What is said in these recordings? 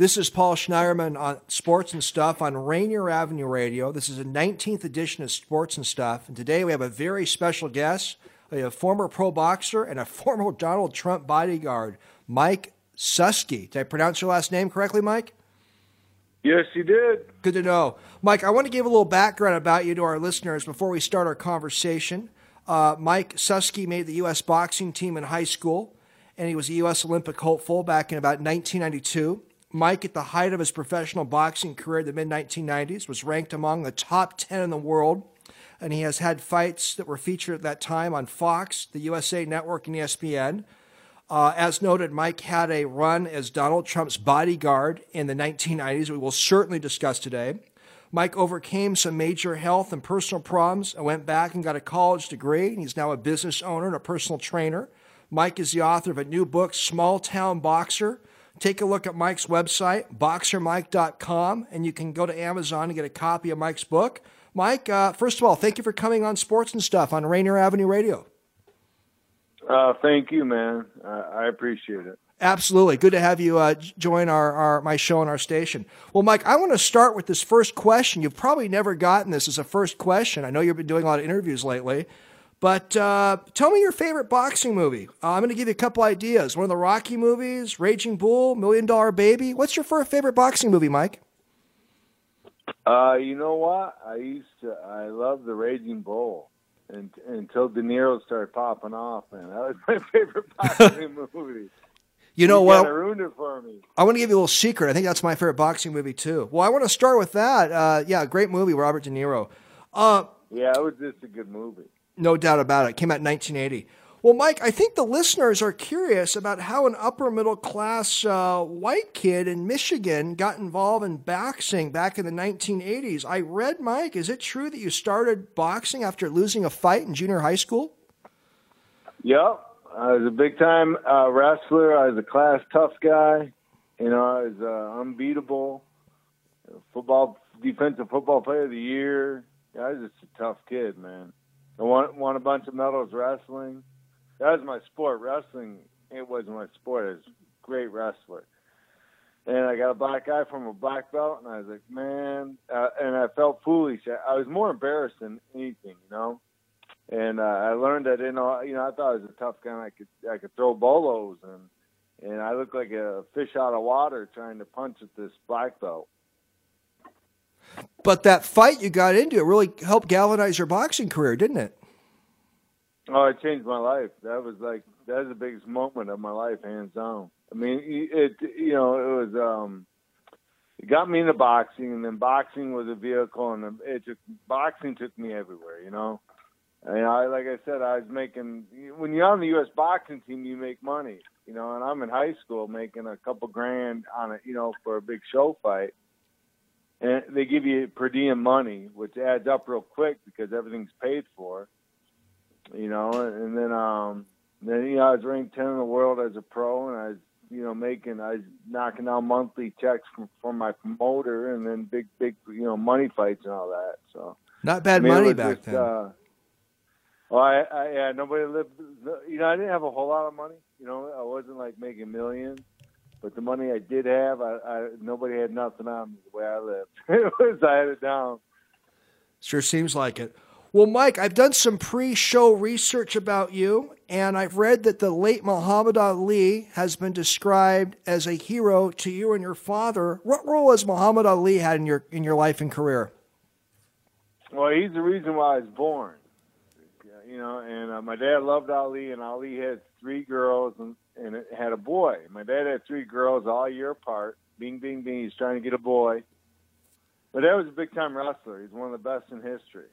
This is Paul Schneiderman on Sports and Stuff on Rainier Avenue Radio. This is the 19th edition of Sports and Stuff. And today we have a very special guest, a former pro boxer and a former Donald Trump bodyguard, Mike Suski. Did I pronounce your last name correctly, Mike? Yes, you did. Good to know. Mike, I want to give a little background about you to our listeners before we start our conversation. Uh, Mike Suski made the U.S. boxing team in high school, and he was a U.S. Olympic hopeful back in about 1992. Mike, at the height of his professional boxing career in the mid 1990s, was ranked among the top 10 in the world, and he has had fights that were featured at that time on Fox, the USA Network, and ESPN. Uh, as noted, Mike had a run as Donald Trump's bodyguard in the 1990s, we will certainly discuss today. Mike overcame some major health and personal problems and went back and got a college degree, and he's now a business owner and a personal trainer. Mike is the author of a new book, Small Town Boxer Take a look at Mike's website, boxermike.com, and you can go to Amazon and get a copy of Mike's book. Mike, uh, first of all, thank you for coming on Sports and Stuff on Rainier Avenue Radio. Uh, thank you, man. Uh, I appreciate it. Absolutely. Good to have you uh, join our, our my show on our station. Well, Mike, I want to start with this first question. You've probably never gotten this as a first question. I know you've been doing a lot of interviews lately. But uh, tell me your favorite boxing movie. Uh, I'm going to give you a couple ideas. One of the Rocky movies, Raging Bull, Million Dollar Baby. What's your favorite boxing movie, Mike? Uh, you know what? I used to. I love the Raging Bull, and until De Niro started popping off, man, that was my favorite boxing movie. You know what? Well, ruined it for me. I want to give you a little secret. I think that's my favorite boxing movie too. Well, I want to start with that. Uh, yeah, great movie, Robert De Niro. Uh, yeah, it was just a good movie. No doubt about it. it. Came out in 1980. Well, Mike, I think the listeners are curious about how an upper middle class uh, white kid in Michigan got involved in boxing back in the 1980s. I read, Mike, is it true that you started boxing after losing a fight in junior high school? Yep. I was a big time uh, wrestler. I was a class tough guy. You know, I was uh, unbeatable. Football defensive football player of the year. I was just a tough kid, man. I won, won a bunch of medals wrestling. That was my sport. Wrestling, it wasn't my sport. I was a great wrestler. And I got a black eye from a black belt, and I was like, man, uh, and I felt foolish. I, I was more embarrassed than anything, you know. And uh, I learned that, you know, you know, I thought I was a tough guy. I could, I could throw bolos, and and I looked like a fish out of water trying to punch at this black belt. But that fight you got into it really helped galvanize your boxing career, didn't it? Oh, it changed my life. That was like that was the biggest moment of my life, hands down. I mean, it you know it was um it got me into boxing, and then boxing was a vehicle, and it just boxing took me everywhere. You know, and I like I said, I was making when you're on the U.S. boxing team, you make money. You know, and I'm in high school making a couple grand on it, you know, for a big show fight and they give you per diem money, which adds up real quick because everything's paid for. You know, and then um, then you know I was ranked ten in the world as a pro, and I was you know making I was knocking out monthly checks from from my promoter, and then big big you know money fights and all that. So not bad I mean, money back just, then. Uh, well, I, I yeah nobody lived. You know, I didn't have a whole lot of money. You know, I wasn't like making millions but the money I did have, I, I nobody had nothing on me the way I lived. it was I had it down. Sure seems like it. Well, Mike, I've done some pre-show research about you, and I've read that the late Muhammad Ali has been described as a hero to you and your father. What role has Muhammad Ali had in your in your life and career? Well, he's the reason why I was born. You know, and uh, my dad loved Ali, and Ali had three girls, and and it had a boy. My dad had three girls all year apart. Bing, bing, bing. He's trying to get a boy. But that was a big time wrestler. He's one of the best in history.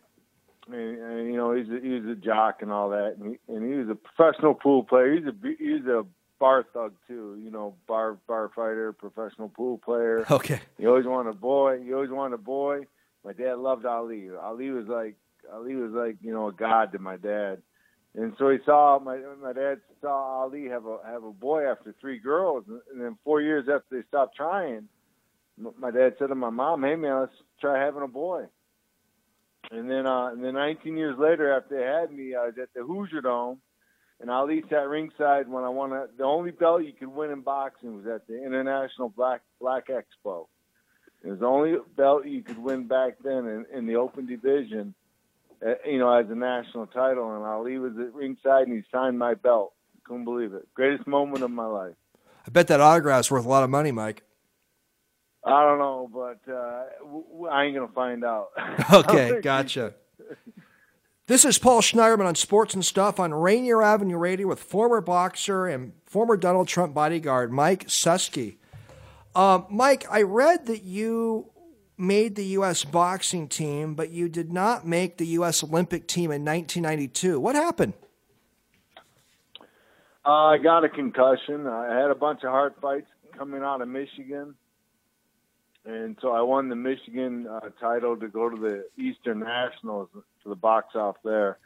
And, and you know, he's a, he's a jock and all that. And he, and he was a professional pool player. He's a he's a bar thug too. You know, bar bar fighter, professional pool player. Okay. He always wanted a boy. He always wanted a boy. My dad loved Ali. Ali was like Ali was like you know a god to my dad. And so he saw my my dad saw Ali have a have a boy after three girls, and then four years after they stopped trying, my dad said to my mom, "Hey man, let's try having a boy." And then uh, and then 19 years later, after they had me, I was at the Hoosier Dome, and Ali sat ringside when I won a, the only belt you could win in boxing was at the International Black Black Expo. It was the only belt you could win back then in, in the open division, uh, you know, as a national title. And Ali was at ringside and he signed my belt. Couldn't believe it. Greatest moment of my life. I bet that autograph's worth a lot of money, Mike. I don't know, but uh, w- w- I ain't gonna find out. okay, gotcha. This is Paul Schneiderman on Sports and Stuff on Rainier Avenue Radio with former boxer and former Donald Trump bodyguard Mike Suski. Uh, Mike, I read that you made the U.S. boxing team, but you did not make the U.S. Olympic team in 1992. What happened? Uh, I got a concussion. I had a bunch of heart fights coming out of Michigan. And so I won the Michigan uh, title to go to the Eastern Nationals for the box off there.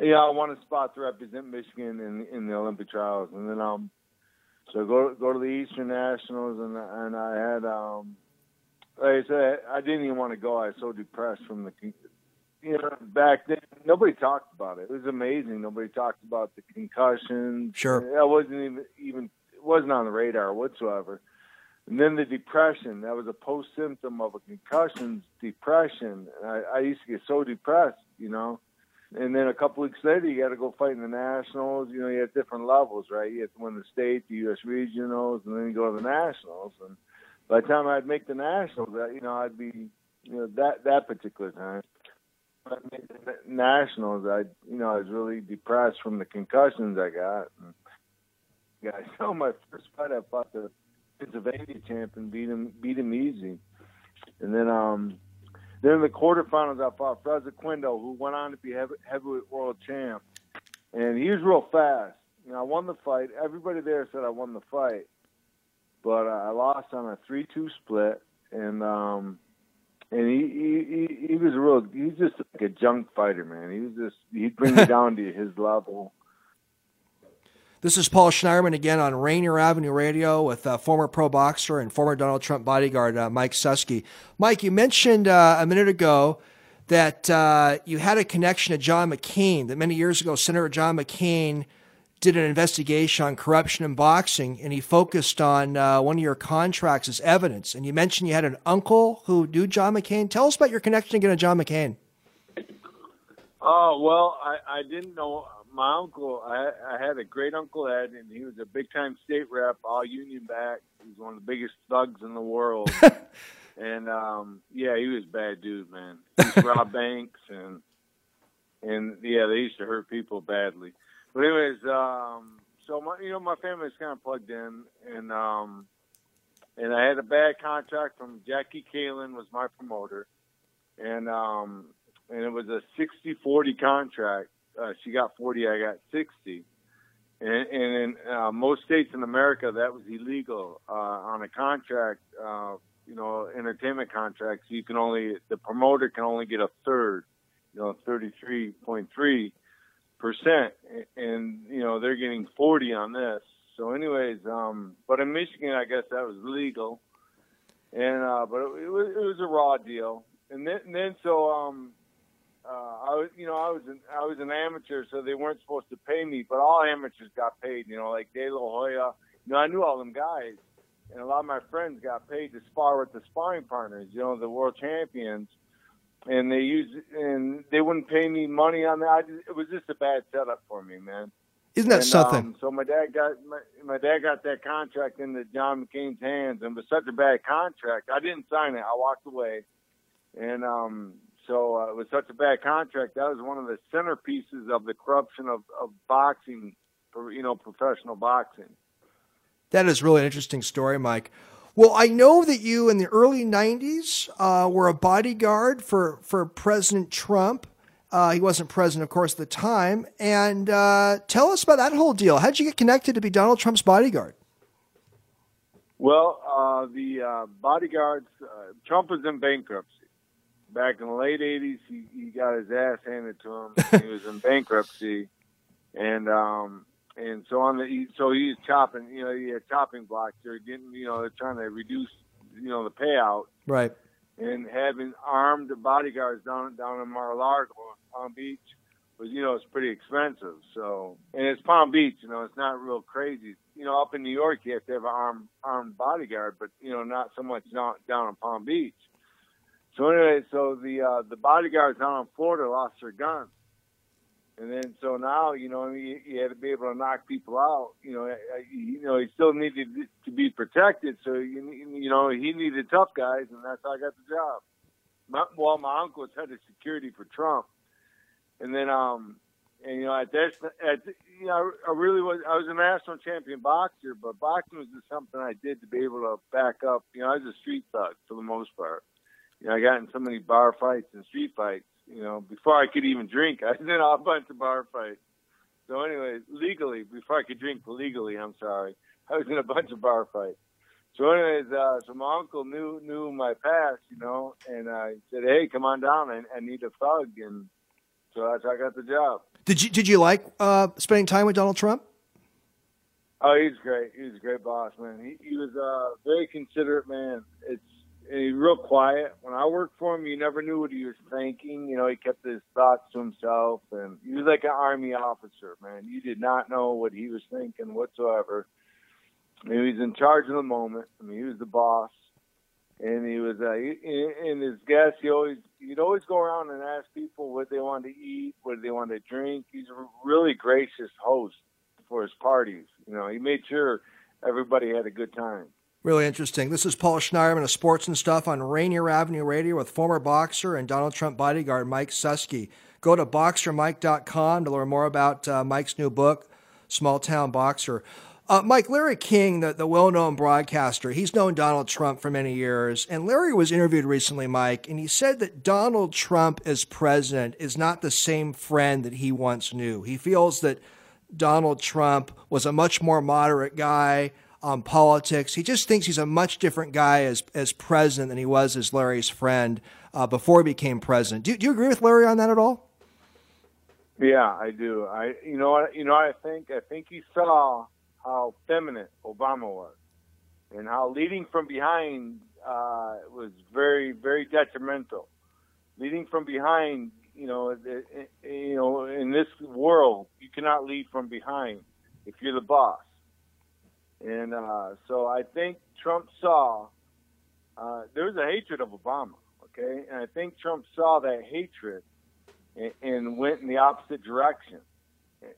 Yeah, I won a spot to represent Michigan in in the Olympic trials, and then um, so go go to the Eastern Nationals, and and I had um, like I said, I didn't even want to go. I was so depressed from the, you know, back then nobody talked about it. It was amazing. Nobody talked about the concussions. Sure, that wasn't even even it wasn't on the radar whatsoever. And then the depression, that was a post symptom of a concussion, depression. I, I used to get so depressed, you know. And then a couple weeks later, you got to go fight in the nationals. You know, you have different levels, right? You have to win the state, the U.S. regionals, and then you go to the nationals. And by the time I'd make the nationals, you know, I'd be, you know, that that particular time, I made the nationals. I, you know, I was really depressed from the concussions I got. And, I saw my first fight. I fought the Pennsylvania champion, beat him beat him easy. And then um then in the quarterfinals I fought Fres Oquendo, who went on to be heavy, heavyweight world champ. And he was real fast. You know, I won the fight. Everybody there said I won the fight. But I lost on a three two split and um and he, he he was a real he's just like a junk fighter, man. He was just he'd bring me down to his level. This is Paul Schneiderman again on Rainier Avenue Radio with uh, former pro boxer and former Donald Trump bodyguard uh, Mike Suski. Mike, you mentioned uh, a minute ago that uh, you had a connection to John McCain, that many years ago, Senator John McCain did an investigation on corruption in boxing, and he focused on uh, one of your contracts as evidence. And you mentioned you had an uncle who knew John McCain. Tell us about your connection again to John McCain. Oh, well, I, I didn't know my uncle, I, I had a great uncle Ed, and he was a big time state rep, all union back. He was one of the biggest thugs in the world. and um, yeah, he was a bad dude, man. He used rob banks and and yeah, they used to hurt people badly. But anyways, um, so my you know my family's kind of plugged in, and um, and I had a bad contract from Jackie Kallen was my promoter, and um, and it was a 60-40 contract uh, she got 40, I got 60. And, and in uh, most states in America, that was illegal uh, on a contract. Uh, you know, entertainment contracts. You can only the promoter can only get a third. You know, 33.3 percent, and you know they're getting 40 on this. So, anyways, um, but in Michigan, I guess that was legal, and uh, but it, it was it was a raw deal. And then, and then so um, uh, I was, you know, I was an I was an amateur, so they weren't supposed to pay me, but all amateurs got paid. You know, like De La Hoya. You know, I knew all them guys, and a lot of my friends got paid to spar with the sparring partners. You know, the world champions, and they used and they wouldn't pay me money on that. I just, it was just a bad setup for me, man. Isn't that and, something? Um, so my dad got my, my dad got that contract into John McCain's hands, and it was such a bad contract. I didn't sign it. I walked away, and um, so uh, it was such a bad contract. That was one of the centerpieces of the corruption of, of boxing, for, you know, professional boxing. That is really an interesting story, Mike. Well, I know that you in the early '90s uh, were a bodyguard for for President Trump. Uh, he wasn't president, of course, at the time. And uh, tell us about that whole deal. How did you get connected to be Donald Trump's bodyguard? Well, uh, the uh, bodyguards, uh, Trump was in bankruptcy back in the late '80s, he, he got his ass handed to him. he was in bankruptcy, and um, and so on the he, so he's chopping, you know, he had chopping blocks. They're getting, you know, they're trying to reduce, you know, the payout. Right. And having armed bodyguards down down in Mar-a-Lago, Palm Beach, but you know it's pretty expensive. So, and it's Palm Beach, you know, it's not real crazy. You know, up in New York, you have to have an armed armed bodyguard, but you know, not so much down down in Palm Beach. So anyway, so the uh, the bodyguards down in Florida lost their guns, and then so now you know you, you had to be able to knock people out. You know, you know he still needed to be protected, so you you know he needed tough guys, and that's how I got the job. My, well, my uncle was head of security for Trump, and then um and you know at this at you know I really was I was a national champion boxer, but boxing was just something I did to be able to back up. You know, I was a street thug for the most part you know, I got in so many bar fights and street fights. You know, before I could even drink, I was in a bunch of bar fights. So, anyway, legally, before I could drink legally, I'm sorry, I was in a bunch of bar fights. So, anyways, uh, so my uncle knew knew my past, you know, and uh, he said, "Hey, come on down. I, I need a thug," and so that's how I got the job. Did you Did you like uh, spending time with Donald Trump? Oh, he's great. He was a great boss, man. He, he was a very considerate man. It's he's real quiet. When I worked for him, you never knew what he was thinking. You know, he kept his thoughts to himself, and he was like an army officer, man. You did not know what he was thinking whatsoever. I mean, he was in charge of the moment. I mean, he was the boss, and he was. Uh, in his guests, he always he'd always go around and ask people what they wanted to eat, what they wanted to drink. He's a really gracious host for his parties. You know, he made sure everybody had a good time. Really interesting. This is Paul Schneiderman of Sports and Stuff on Rainier Avenue Radio with former boxer and Donald Trump bodyguard Mike Suski. Go to boxermike.com to learn more about uh, Mike's new book, Small Town Boxer. Uh, Mike, Larry King, the, the well known broadcaster, he's known Donald Trump for many years. And Larry was interviewed recently, Mike, and he said that Donald Trump as president is not the same friend that he once knew. He feels that Donald Trump was a much more moderate guy, on politics. He just thinks he's a much different guy as as president than he was as Larry's friend uh, before he became president. Do, do you agree with Larry on that at all? Yeah, I do. I you know what you know I think I think he saw how feminine Obama was and how leading from behind uh, was very very detrimental. Leading from behind, you know, you know, in this world, you cannot lead from behind if you're the boss. And uh, so I think Trump saw uh, there was a hatred of Obama, okay? And I think Trump saw that hatred and, and went in the opposite direction,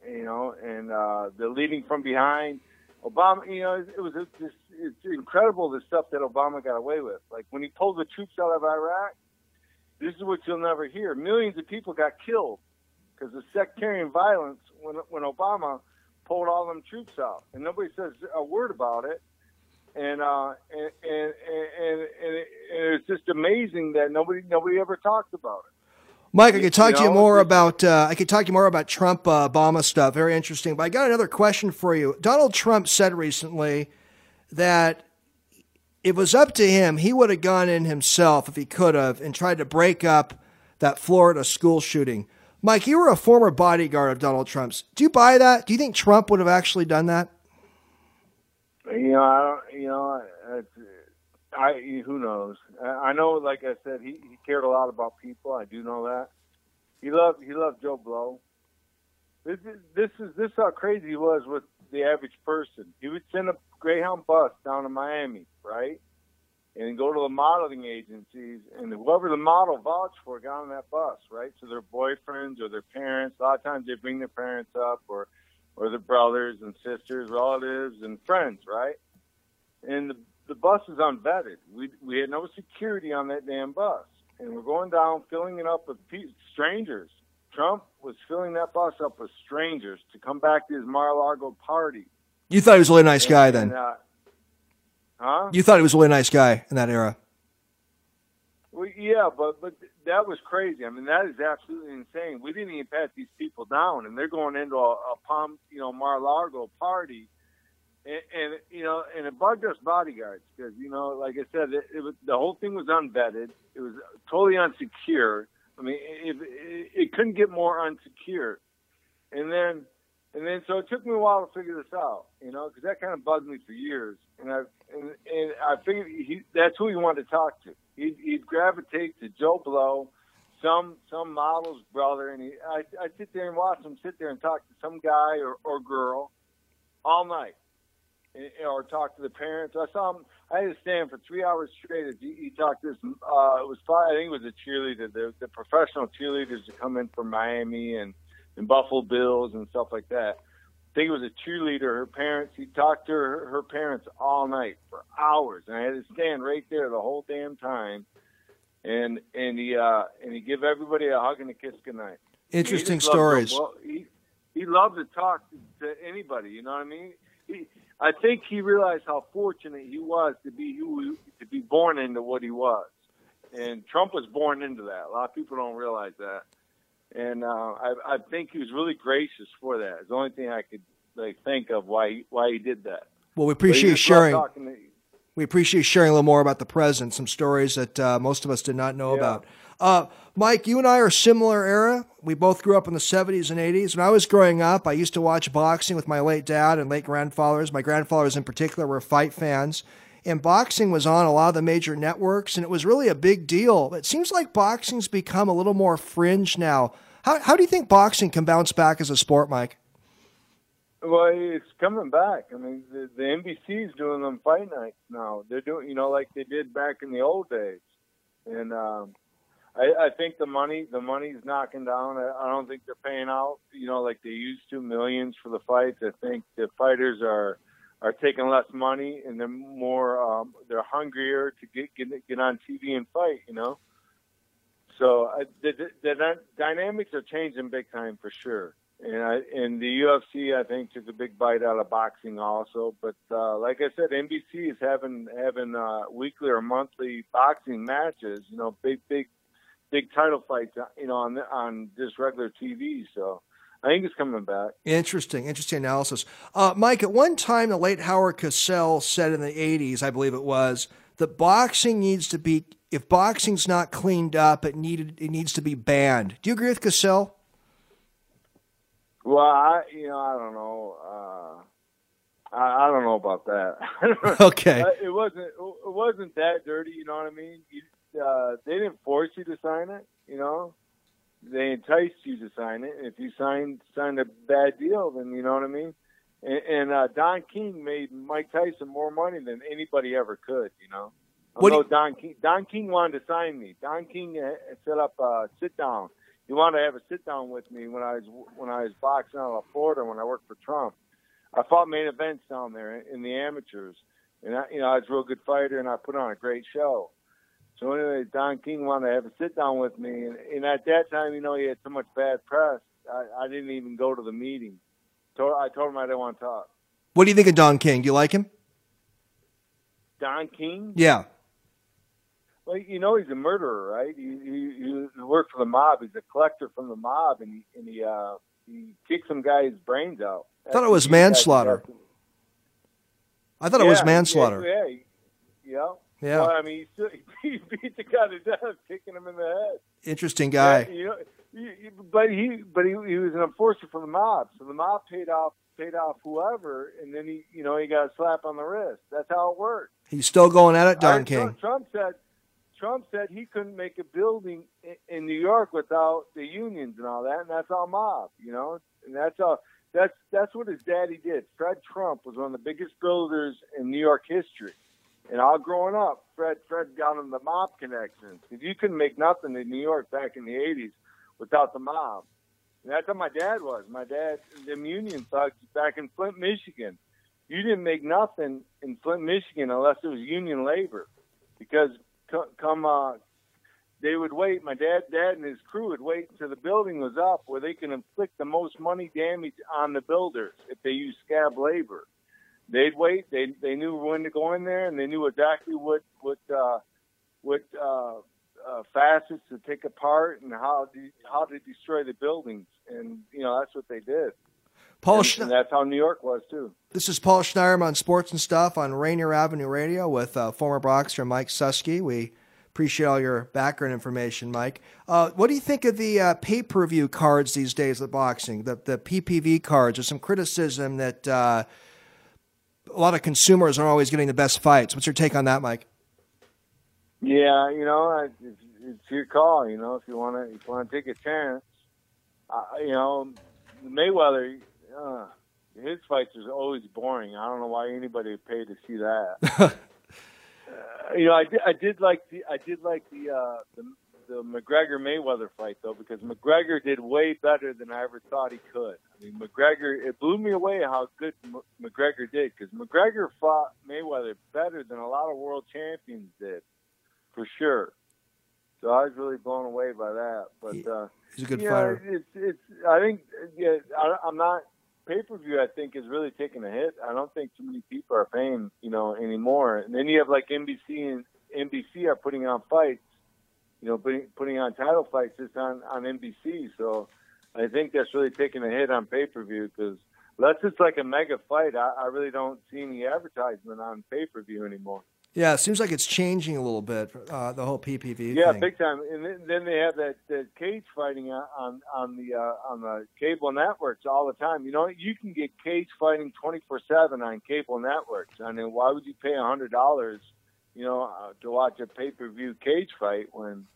you know, and uh, the leading from behind. Obama, you know, it was just, it's incredible the stuff that Obama got away with. Like when he pulled the troops out of Iraq, this is what you'll never hear. Millions of people got killed because of sectarian violence when when Obama pulled all them troops out, and nobody says a word about it. And uh, and and and, and, it, and it's just amazing that nobody nobody ever talked about it. Mike, I could talk you to you more about uh, I could talk to you more about Trump uh, Obama stuff. Very interesting. But I got another question for you. Donald Trump said recently that it was up to him, he would have gone in himself if he could have and tried to break up that Florida school shooting. Mike, you were a former bodyguard of Donald Trump's. Do you buy that? Do you think Trump would have actually done that? You know, I don't. You know, I, I who knows? I know, like I said, he, he cared a lot about people. I do know that. He loved he loved Joe Blow. This is this is this is how crazy he was with the average person. He would send a Greyhound bus down to Miami, right? And go to the modeling agencies, and whoever the model vouched for got on that bus, right? So their boyfriends or their parents. A lot of times they bring their parents up, or or their brothers and sisters, relatives, and friends, right? And the the bus is unvetted. We we had no security on that damn bus, and we're going down, filling it up with strangers. Trump was filling that bus up with strangers to come back to his Mar-a-Lago party. You thought he was a really nice and, guy then. And, uh, Huh? You thought he was a really nice guy in that era. Well, yeah, but but that was crazy. I mean, that is absolutely insane. We didn't even pat these people down, and they're going into a, a Palm, you know, Mar-a-Lago party, and, and you know, and it bugged us bodyguards because you know, like I said, it, it was, the whole thing was unvetted. It was totally unsecure. I mean, it, it, it couldn't get more unsecure. And then and then so it took me a while to figure this out, you know, because that kind of bugged me for years. And I and, and I figured he, that's who he wanted to talk to. He'd, he'd gravitate to Joe Blow, some some model's brother, and he, I I sit there and watch him sit there and talk to some guy or, or girl all night, and, or talk to the parents. I saw him. I had to stand for three hours straight. He, he talked to this. Uh, it was five, I think it was a cheerleader. The, the professional cheerleaders that come in from Miami and and Buffalo Bills and stuff like that. I think it was a cheerleader. Her parents. He talked to her, her parents all night for hours, and I had to stand right there the whole damn time and and he uh, and he give everybody a hug and a kiss goodnight. Interesting stories. To, well, he he loved to talk to, anybody. You know what I mean? He, I think he realized how fortunate he was to be who to be born into what he was, and Trump was born into that. A lot of people don't realize that, and uh, I, I think he was really gracious for that. It's the only thing I could like think of why he, why he did that. Well, we appreciate sharing. We appreciate sharing a little more about the present, some stories that uh, most of us did not know yeah. about. Uh, Mike, you and I are similar era. We both grew up in the 70s and 80s. When I was growing up, I used to watch boxing with my late dad and late grandfathers. My grandfathers, in particular, were fight fans. And boxing was on a lot of the major networks, and it was really a big deal. It seems like boxing's become a little more fringe now. How, how do you think boxing can bounce back as a sport, Mike? Well, it's coming back. I mean, the, the NBC's doing them fight nights now. They're doing, you know, like they did back in the old days. And um, I, I think the money, the money's knocking down. I, I don't think they're paying out, you know, like they used to millions for the fights. I think the fighters are are taking less money and they're more, um, they're hungrier to get get get on TV and fight. You know. So uh, the, the, the dynamics are changing big time for sure and I, and the UFC I think took a big bite out of boxing also. But uh, like I said, NBC is having having uh, weekly or monthly boxing matches. You know, big big big title fights. Uh, you know, on on just regular TV. So. I think it's coming back. Interesting, interesting analysis. Uh, Mike, at one time, the late Howard Cosell said in the 80s, I believe it was, that boxing needs to be, if boxing's not cleaned up, it needed it needs to be banned. Do you agree with Cosell? Well, I you know I don't know. Uh, I, I don't know about that. okay. It wasn't it wasn't that dirty. You know what I mean? You, uh, they didn't force you to sign it. You know, they enticed you to sign it. And if you signed signed a bad deal, then you know what I mean. And, and uh, Don King made Mike Tyson more money than anybody ever could. You know. What you- Don King Don King wanted to sign me. Don King uh, set up a sit down he wanted to have a sit down with me when I was when I was boxing out of Florida when I worked for Trump. I fought main events down there in the amateurs, and I, you know I was a real good fighter, and I put on a great show. So anyway, Don King wanted to have a sit down with me, and, and at that time, you know, he had so much bad press, I, I didn't even go to the meeting. So I told him I didn't want to talk. What do you think of Don King? Do you like him? Don King? Yeah. Well, you know he's a murderer, right? He, he, he worked for the mob. He's a collector from the mob, and he and he uh, he kicked some guy's brains out. I thought it was manslaughter. I thought yeah, it was manslaughter. Yeah, yeah, yeah. Yeah. Well, I mean, he, he beat the guy to death, kicking him in the head. Interesting guy. Yeah, you know, but he but he, he was an enforcer for the mob, so the mob paid off paid off whoever, and then he you know he got a slap on the wrist. That's how it worked. He's still going at it, Don King. Trump, Trump said Trump said he couldn't make a building in New York without the unions and all that, and that's all mob, you know, and that's all. That's that's what his daddy did. Fred Trump was one of the biggest builders in New York history, and all growing up, Fred Fred got him the mob connections you couldn't make nothing in New York back in the '80s without the mob. And that's how my dad was. My dad, them union thugs back in Flint, Michigan. You didn't make nothing in Flint, Michigan unless it was union labor, because come uh, they would wait. My dad, dad, and his crew would wait until the building was up, where they can inflict the most money damage on the builders if they use scab labor. They'd wait. They they knew when to go in there, and they knew exactly what what uh, what uh, uh, facets to take apart and how to, how to destroy the buildings. And you know that's what they did. Paul, and, and that's how New York was too. This is Paul Schneiderman on Sports and Stuff on Rainier Avenue Radio with uh, former boxer Mike Suski. We appreciate all your background information, Mike. Uh, what do you think of the uh, pay per view cards these days of boxing? The the PPV cards. There's some criticism that uh, a lot of consumers aren't always getting the best fights. What's your take on that, Mike? Yeah, you know, it's your call. You know, if you want to, if you want to take a chance, uh, you know, Mayweather, uh, his fights are always boring. I don't know why anybody would pay to see that. uh, you know, I did, I did like the, I did like the, uh, the, the McGregor Mayweather fight though, because McGregor did way better than I ever thought he could. I mean, McGregor, it blew me away how good M- McGregor did, because McGregor fought Mayweather better than a lot of world champions did, for sure. So I was really blown away by that. But uh, he's a good yeah, fighter. It's, it's. I think. Yeah, I, I'm not. Pay per view, I think, is really taking a hit. I don't think too many people are paying, you know, anymore. And then you have like NBC and NBC are putting on fights, you know, putting putting on title fights just on on NBC. So I think that's really taking a hit on pay per view because unless it's like a mega fight, I, I really don't see any advertisement on pay per view anymore. Yeah, it seems like it's changing a little bit. Uh, the whole PPV. Yeah, thing. big time. And then, then they have that, that cage fighting on on, on the uh, on the cable networks all the time. You know, you can get cage fighting twenty four seven on cable networks. I mean, why would you pay a hundred dollars, you know, uh, to watch a pay per view cage fight when?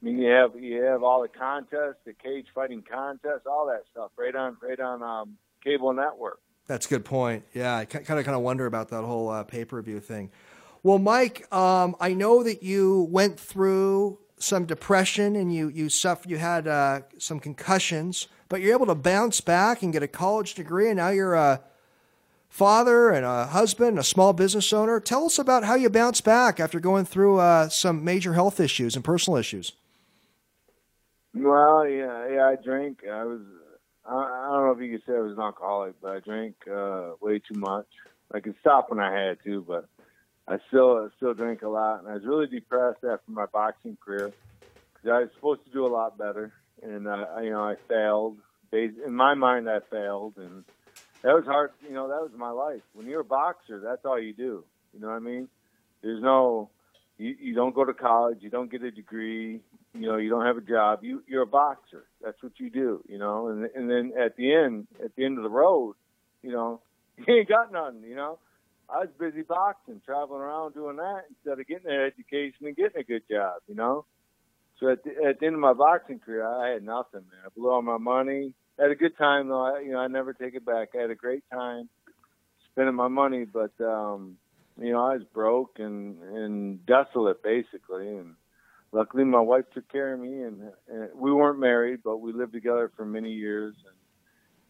I mean, you have you have all the contests, the cage fighting contests, all that stuff right on right on um, cable network. That's a good point. Yeah, I kind of kind of wonder about that whole uh, pay per view thing. Well, Mike, um, I know that you went through some depression and you you suffered. You had uh, some concussions, but you're able to bounce back and get a college degree, and now you're a father and a husband, and a small business owner. Tell us about how you bounced back after going through uh, some major health issues and personal issues. Well, yeah, yeah, I drank. I was. I, I don't know if you could say I was an alcoholic, but I drank uh, way too much. I could stop when I had to, but I still I still drink a lot, and I was really depressed after my boxing career because I was supposed to do a lot better, and uh, you know I failed. In my mind, I failed, and that was hard. You know, that was my life. When you're a boxer, that's all you do. You know what I mean? There's no, you, you don't go to college, you don't get a degree, you know, you don't have a job. You you're a boxer. That's what you do. You know, and and then at the end, at the end of the road, you know, you ain't got nothing. You know I was busy boxing, traveling around doing that instead of getting an education and getting a good job, you know. So at the, at the end of my boxing career, I had nothing, man. I blew all my money. I had a good time though. I, you know, I never take it back. I had a great time spending my money, but um, you know, I was broke and and desolate basically. And luckily, my wife took care of me, and, and we weren't married, but we lived together for many years.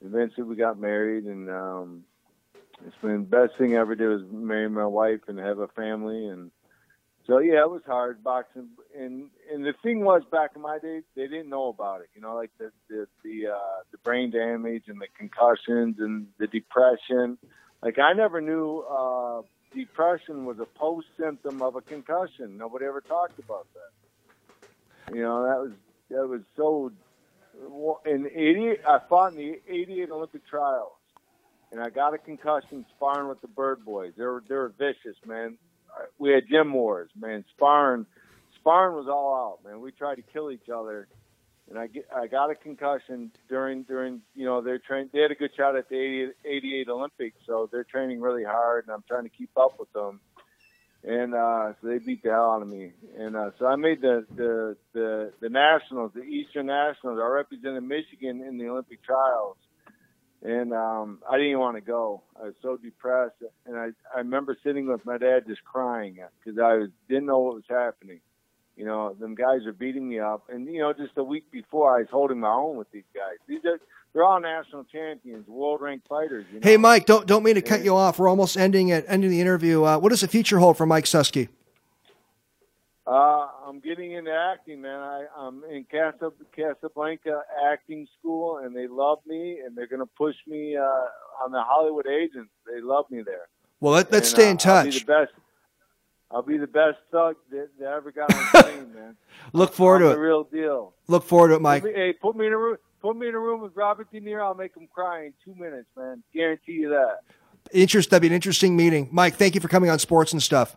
And eventually, we got married, and um, it's been the best thing I ever did was marry my wife and have a family and so yeah, it was hard boxing and and the thing was back in my day they didn't know about it. You know, like the the the, uh, the brain damage and the concussions and the depression. Like I never knew uh, depression was a post symptom of a concussion. Nobody ever talked about that. You know, that was that was so. In eighty, I fought in the '88 Olympic trials and I got a concussion sparring with the Byrd Boys. They were they were vicious, man. We had gym wars, man. Sparring, sparring was all out, man. We tried to kill each other, and I get I got a concussion during during you know their train. They had a good shot at the 88, 88 Olympics, so they're training really hard, and I'm trying to keep up with them. And uh, so they beat the hell out of me, and uh, so I made the, the the the nationals, the Eastern Nationals. I represented Michigan in the Olympic trials and um, I didn't want to go. I was so depressed, and I I remember sitting with my dad just crying because I was, didn't know what was happening. You know, them guys are beating me up, and you know, just a week before, I was holding my own with these guys. These are they're all national champions, world ranked fighters. You know? Hey, Mike, don't don't mean to cut you off. We're almost ending it, ending the interview. Uh, what does the future hold for Mike Suski? Uh, I'm getting into acting, man. I, I'm in Casa, Casablanca acting school, and they love me, and they're going to push me uh, on the Hollywood agents. They love me there. Well, let, us stay in uh, touch. I'll be the best. I'll be the best thug that, that ever got on screen, man. Look forward I'm to it. The real deal. Look forward to it, Mike. Put me, hey, put me in a room. Put me in a room with Robert De Niro. I'll make him cry in two minutes, man. Guarantee you that. Interest. That'd be an interesting meeting, Mike. Thank you for coming on Sports and Stuff.